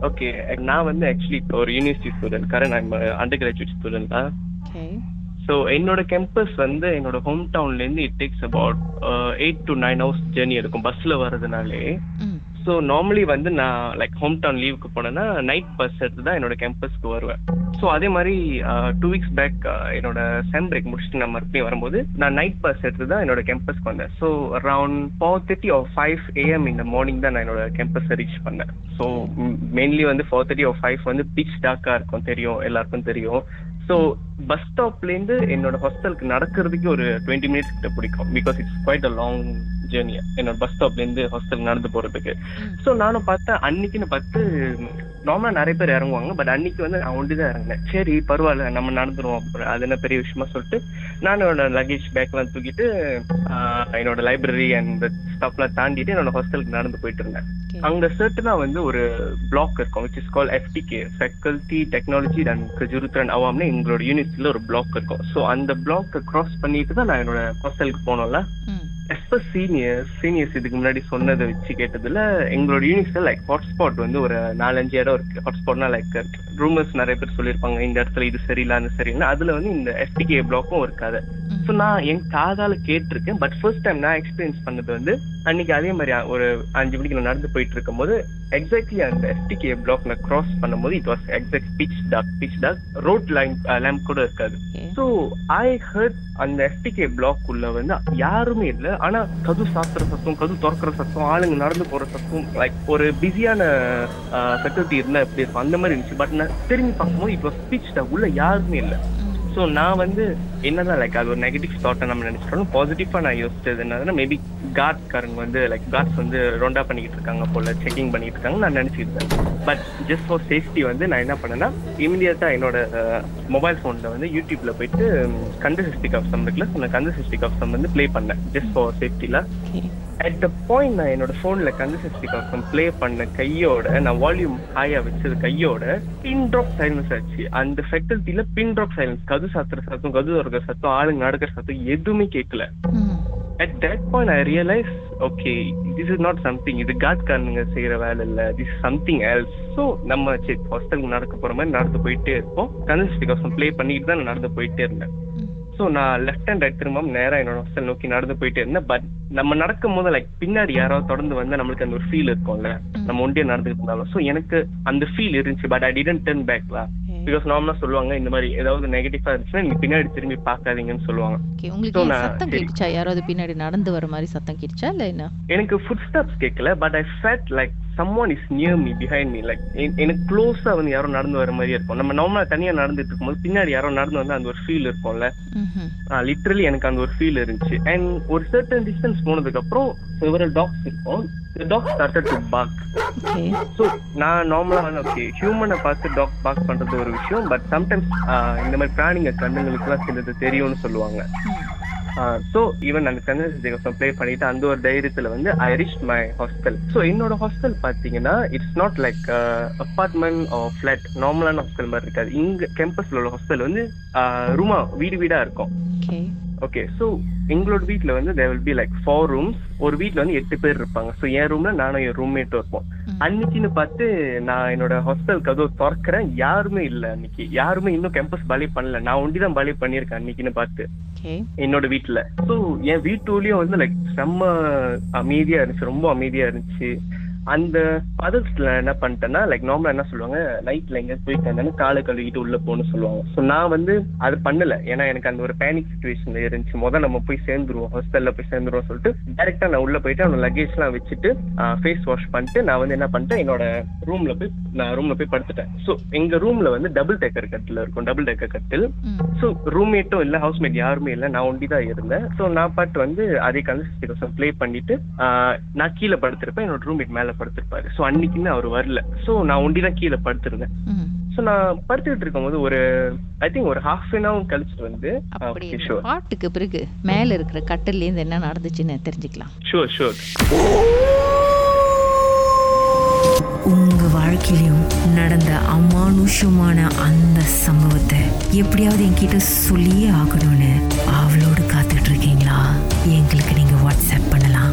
Okay நான் வந்து actually ஒரு யூனிவர்சிட்டி ஸ்டூடெண்ட் கரண்ட் நான் அண்டர் கிராஜுவேட் ஸ்டூடெண்ட் தான். ஓகே ஸோ என்னோட கேம்பஸ் வந்து என்னோட home டவுன்லேருந்து it takes about eight to nine hours journey இருக்கும் பஸ்ஸில் வர்றதுனாலே. ம். ஸோ நார்மலி வந்து நான் லைக் ஹோம் டவுன் லீவுக்கு போனேன்னா நைட் பஸ் எடுத்து தான் என்னோட கேம்பஸ்க்கு வருவேன். ஸோ அதே மாதிரி டூ வீக்ஸ் பேக் என்னோட செம் பிரேக் முடிச்சுட்டு நான் மறுபடியும் வரும்போது நான் நைட் பஸ் எடுத்து தான் என்னோட கேம்பஸ்க்கு வந்தேன். So around four thirty or five AM இந்த மார்னிங் தான் நான் என்னோட கேம்பஸை ரீச் பண்ணேன். ஸோ மெயின்லி வந்து ஃபோர் தேர்ட்டி ஆர் ஃபைவ் வந்து பிச் டாக்காக இருக்கும் தெரியும் எல்லாருக்கும் தெரியும். ஸோ பஸ் ஸ்டாப்லேருந்து என்னோட ஹாஸ்டலுக்கு நடக்கிறதுக்கு ஒரு டுவெண்ட்டி மினிட்ஸ் கிட்ட பிடிக்கும். Because it's quite a long journey என்னோட பஸ் ஸ்டாப்லேருந்து ஹாஸ்டல் நடந்து போகிறதுக்கு ஸோ நானும் பார்த்தேன் அன்னைக்குன்னு பார்த்து நார்மலாக நிறைய பேர் இறங்குவாங்க பட் அன்னைக்கு வந்து நான் ஒண்டி தான் இறங்கினேன். சரி பரவாயில்ல நம்ம நடந்துருவோம். அப்புறம் அது என்ன பெரிய விஷயமா சொல்லிட்டு நான் என்னோட லக்கேஜ் பேக்லாம் தூக்கிட்டு என்னோட லைப்ரரி அண்ட் ஸ்டாப்லாம் தாண்டிட்டு என்னோட ஹாஸ்டலுக்கு நடந்து போயிட்டு இருந்தேன். அங்க சர்ட்டனா வந்து ஒரு பிளாக் இருக்கும் which is call FTK faculty technology and கஜுருத்ரன் அவாம்னு எங்களோட யூனிவர்சிட்டியில ஒரு பிளாக் இருக்கும். ஸோ அந்த பிளாக்கை கிராஸ் பண்ணிட்டு தான் நான் என்னோட ஹாஸ்டலுக்கு போனோம்ல. ம். எஸ்ப சீனியர்ஸ் சீனியர்ஸ் இதுக்கு முன்னாடி சொன்னதை வச்சு கேட்டதுல எங்களோட யூனிவர்சிட்டியில் லைக் ஹாட்ஸ்பாட் வந்து ஒரு நாலஞ்சு இடம் இருக்கு. ஹாட்ஸ்பாட்னா லைக் ரூமர்ஸ் நிறைய பேர் சொல்லியிருப்பாங்க இந்த இடத்துல இது சரியில்லை அது சரியில்லை அதுல வந்து இந்த எஃப்டிகே பிளாக்கும் இருக்காது ம். ஸோ நான் என் காதால கேட்டிருக்கேன் பட் ஃபர்ஸ்ட் டைம் நான் எக்ஸ்பீரியன்ஸ் பண்ணது வந்து அன்னைக்கு அதே மாதிரி ஒரு அஞ்சு மணிக்கு நான் நடந்து போயிட்டு இருக்கும்போது எக்ஸாக்ட்லி அந்த எஃப்டிகே பிளாக் நான் கிராஸ் பண்ணும்போது it was exact pitch dark pitch dark road line lamp கூட இருக்காது. ஸோ ஐ ஹர்ட் அந்த எஃப்டிகே பிளாக் உள்ள வந்து யாருமே இல்லை. ஆனா கது சாத்துற சத்தம் கது திறக்கிற சத்தம் ஆளுங்க நடந்து போற சத்தம் லைக் ஒரு பிஸியான செக்யூரிட்டி இருந்தா எப்படி இருக்கும்? அந்த மாதிரி இருந்துச்சு. பட் நான் திரும்பி பார்க்கும்போது இப்போ ஸ்பீச் உள்ள யாருமே இல்லை. ஸோ நான் வந்து என்னதான் லைக் அது ஒரு நெகட்டிவ் தாட்டை நம்ம நினைச்சிட்டோம் பாசிட்டிவாக நான் யோசிச்சது என்னதுன்னா மேபி காட்காரங்க வந்து லைக் காட்ஸ் வந்து ரொண்டா பண்ணிக்கிட்டு இருக்காங்க போல செக்கிங் பண்ணிட்டு இருக்காங்க நான் நினைச்சிருந்தேன். பட் ஜஸ்ட் ஃபார் சேஃப்டி வந்து நான் என்ன பண்ணேன்னா இமீடியட்டாக என்னோட மொபைல் ஃபோனில் வந்து யூடியூப்ல போயிட்டு கந்த சிஸ்டிக் ஆஃப் சம் இருக்குல்ல கந்த சிஸ்டிக் ஆஃப் சம் வந்து ப்ளே பண்ணேன் ஜஸ்ட் ஃபார் சேஃப்டியில் அட் த பாயிண்ட் நான் என்னோட ஃபோன்ல கன்சிஸ்டி காசம் ப்ளே பண்ண கையோட நான் வால்யூம் ஹையா வச்சது கையோட பின் ட்ராப் சைலன்ஸ் ஆச்சு. அந்த ஃபெக்கல்ட்டில பின் ட்ராப் சைலன்ஸ் கது சாத்துற சத்தம் கது திறக்கிற சத்தம் ஆளுங்க நடக்கிற சத்தம் எதுவுமே கேட்கல. At that point I realize okay this is not something இது காட்காரனுங்க செய்யற வேலை இல்ல திஸ் சம்திங் எல்ஸ் ஸோ நம்ம சரி ஹாஸ்டலுக்கு நடக்க போற மாதிரி நடந்து போயிட்டே இருப்போம். கன்சிஸ்டி காசம் ப்ளே பண்ணிட்டு தான் நான் நடந்து போயிட்டே இருந்தேன். ஸோ நான் லெஃப்ட் ஹேண்ட் ரைட் திரும்ப நேரா என்னோட ஹாஸ்டல் நோக்கி நடந்து போயிட்டே இருந்தேன். பட் நம்ம நடக்கும் போது லைக் பின்னாடி யாராவது தொடர்ந்து வந்து நம்மளுக்கு அந்த ஒரு ஃபீல் இருக்கும்ல. நம்ம ஒண்டியே நடந்துட்டு இருந்தாலும். ஸோ எனக்கு அந்த ஃபீல் இருந்துச்சு. பட் ஐ டிடன்ட் டர்ன் பேக்லா பிகாஸ் நார்மலா சொல்லுவாங்க இந்த மாதிரி ஏதாவது நெகட்டிவா இருந்துச்சுன்னா நீங்க பின்னாடி திரும்பி பார்க்காதீங்கன்னு சொல்லுவாங்க. உங்களுக்கு சத்தம். கேட்டுச்சா? யாராவது பின்னாடி நடந்து வர மாதிரி சத்தம் கேட்டுச்சா? இல்ல என்ன? எனக்கு ஃபுட் ஸ்டெப்ஸ் கேட்கல but I felt like someone is near me behind me like எனக்கு க்ளோஸா வந்து யாரோ நடந்து வர மாதிரி இருக்கும். நம்ம நார்மலா தனியா நடந்துட்டு இருக்கும்போது பின்னாடி யாரோ நடந்து வந்து அந்த ஒரு ஃபீல் இருக்கும்ல? லிட்ரலி எனக்கு அந்த ஒரு ஃபீல் இருந்துச்சு. அண்ட் ஒரு சர்டன் டிஸ்டன்ஸ் போனதுக்கு அப்புறம் செவரல் டாக்ஸ் இருக்கும். Dog started to bark okay so நான் நார்மலா வந்து ஓகே ஹியூமனை பார்த்து டாக் பார்க் பண்றது ஒரு விஷயம் பட் சம்டைம்ஸ் இந்த மாதிரி பிராணிங்க கண்ணுங்களுக்குலாம் சிலது தெரியும்னு சொல்லுவாங்க. ஸோ ஈவன் அந்த கன்வென்ஷன் ப்ளே பண்ணிட்டு அந்த ஒரு தைரியத்துல வந்து I reach my hostel so என்னோட ஹாஸ்டல் பார்த்தீங்கன்னா it's not like apartment flat நார்மலான ஹாஸ்டல் மாதிரி இருக்காது. இங்க கேம்பஸ்ல உள்ள ஹாஸ்டல் வந்து ரூமா வீடு வீடா இருக்கும். ஓகே ஸோ எங்களோட வீட்ல வந்து there will be like four rooms ஒரு வீட்ல வந்து எட்டு பேர் இருப்பாங்க. ஸோ என் ரூம்ல நானும் என் ரூம்மேட்டும் இருப்போம். அன்னைக்குன்னு பார்த்து நான் என்னோட ஹாஸ்டல் கதவு திறக்கிறேன். யாருமே இல்லை அன்னைக்கு. யாருமே இன்னும் கேம்பஸ் பாலி பண்ணல. நான் ஒண்டி தான் பாலி பண்ணியிருக்கேன் அன்னைக்குன்னு பார்த்து. என்னோட வீட்ல. ஸோ என் வீட்டுலயும் வந்து லைக் செம்ம அமைதியா இருந்துச்சு. ரொம்ப அமைதியா இருந்துச்சு. அந்த பதத்துல என்ன பண்ணிட்டேன்னா லைக் நார்மலா என்ன சொல்லுவாங்க நைட்ல எங்க போயிட்டு வந்தேன்னா காலை கழுவிட்டு உள்ள போகணும்னு சொல்லுவாங்க. ஸோ நான் வந்து அது பண்ணல. ஏன்னா எனக்கு அந்த ஒரு பேனிக் சுச்சுவேஷன்ல இருந்துச்சு. முதல் நம்ம போய் சேர்ந்துருவோம். ஹாஸ்டல்ல போய் சேர்ந்துருவோம் சொல்லிட்டு டைரக்டா நான் உள்ள போயிட்டு அவனோட லக்கேஜ் எல்லாம் வச்சுட்டு ஃபேஸ் வாஷ் பண்ணிட்டு நான் வந்து என்ன பண்ணிட்டேன் என்னோட ரூம்ல போய் நான் ரூம்ல போய் படுத்துட்டேன். ஸோ எங்க ரூம்ல வந்து டபுள் டேக்கர் கட்டில் இருக்கும். டபுள் டேக்கர் கட்டில். ஸோ ரூம்மேட்டும் இல்லை ஹவுஸ்மேட் யாருமே இல்லை. நான் ஒண்டி தான் இருந்தேன். ஸோ நான் பாட்டு வந்து அதே கன்சிஸ்டி ப்ளே பண்ணிட்டு நான் கீழே படுத்திருப்பேன். என்னோட ரூம்மேட் மேலே படுத்திருப்பாரு. ஸோ அன்னைக்குன்னு அவர் வரல. ஸோ நான் ஒண்டி தான் கீழே படுத்திருந்தேன். ஸோ நான் படுத்துக்கிட்டு இருக்கும்போது ஒரு ஐ திங்க் ஒரு ஹாஃப் அன் ஹவர் கழிச்சிட்டு வந்து பாட்டுக்கு பிறகு மேல இருக்கிற கட்டில இருந்து என்ன நடந்துச்சுன்னு தெரிஞ்சுக்கலாம். ஷூர் ஷூர் உங்க வாழ்க்கையிலும் நடந்த அமானுஷமான அந்த சம்பவத்தை எப்படியாவது என்கிட்ட சொல்லியே ஆகணும்னு ஆவலோடு காத்துட்டு இருக்கீங்களா? எங்களுக்கு நீங்க வாட்ஸ்அப் பண்ணலாம்.